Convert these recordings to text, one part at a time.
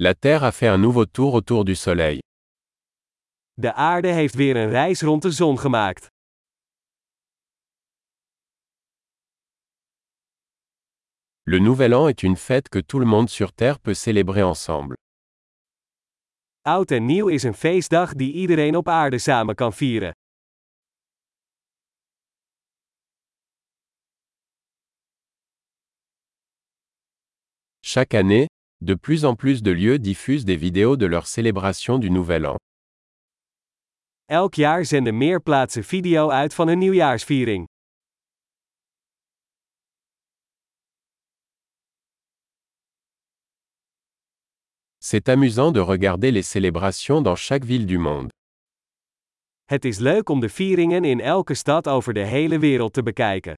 La Terre a fait un nouveau tour autour du Soleil. De aarde heeft weer een reis rond de zon gemaakt. Le Nouvel An est une fête que tout le monde sur Terre peut célébrer ensemble. Oud en nieuw is een feestdag die iedereen op aarde samen kan vieren. Chaque année, de plus en plus de lieux diffusent des vidéos de leur célébration du Nouvel An. Elk jaar zenden meer plaatsen video uit van hun nieuwjaarsviering. C'est amusant de regarder les célébrations dans chaque ville du monde. Het is leuk om de vieringen in elke stad over de hele wereld te bekijken.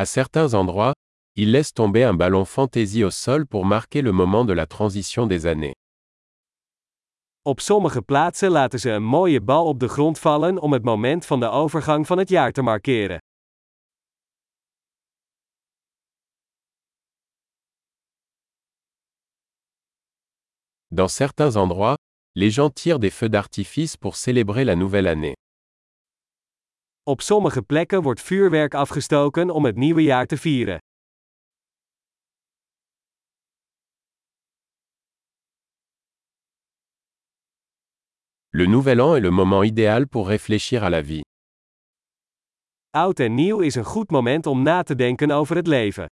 À certains endroits, ils laissent tomber un ballon fantaisie au sol pour marquer le moment de la transition des années. Op sommige plaatsen laten ze een mooie bal op de grond vallen om het moment van de overgang van het jaar te markeren. Dans certains endroits, les gens tirent des feux d'artifice pour célébrer la nouvelle année. Op sommige plekken wordt vuurwerk afgestoken om het nieuwe jaar te vieren. Le Nouvel An est le moment idéal pour réfléchir à la vie. Oud en nieuw is een goed moment om na te denken over het leven.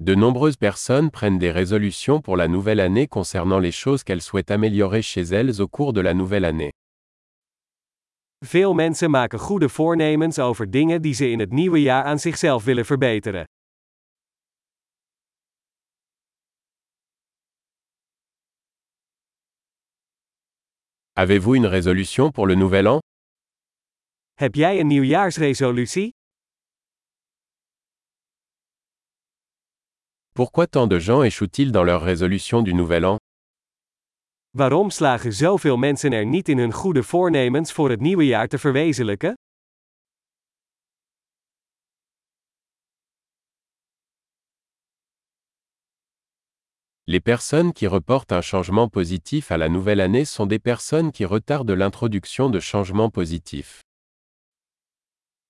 De nombreuses personnes prennent des résolutions pour la nouvelle année concernant les choses qu'elles souhaitent améliorer chez elles au cours de la nouvelle année. Veel mensen maken goede voornemens over dingen die ze in het nieuwe jaar aan zichzelf willen verbeteren. Avez-vous une résolution pour le Nouvel An? Heb jij een nieuwjaarsresolutie? Pourquoi tant de gens échouent-ils dans leur résolution du Nouvel An? Waarom slagen zoveel mensen er niet in hun goede voornemens voor het nieuwe jaar te verwezenlijken? Les personnes qui reportent un changement positif à la nouvelle année sont des personnes qui retardent l'introduction de changements positifs.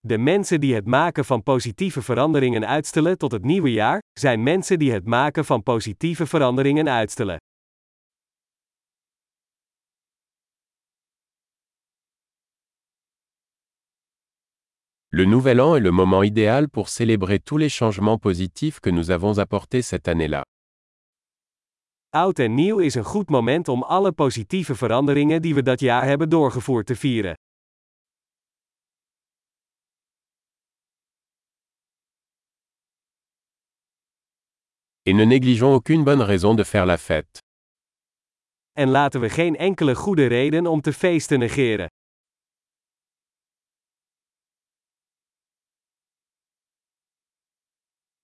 De mensen die het maken van positieve veranderingen uitstellen tot het nieuwe jaar, zijn mensen die het maken van positieve veranderingen uitstellen. Le Nouvel An est le moment idéal pour célébrer tous les changements positifs que nous avons apportés cette année-là. Oud en nieuw is een goed moment om alle positieve veranderingen die we dat jaar hebben doorgevoerd te vieren. Et ne négligeons aucune bonne raison de faire la fête. En laten we geen enkele goede reden om te feesten negeren.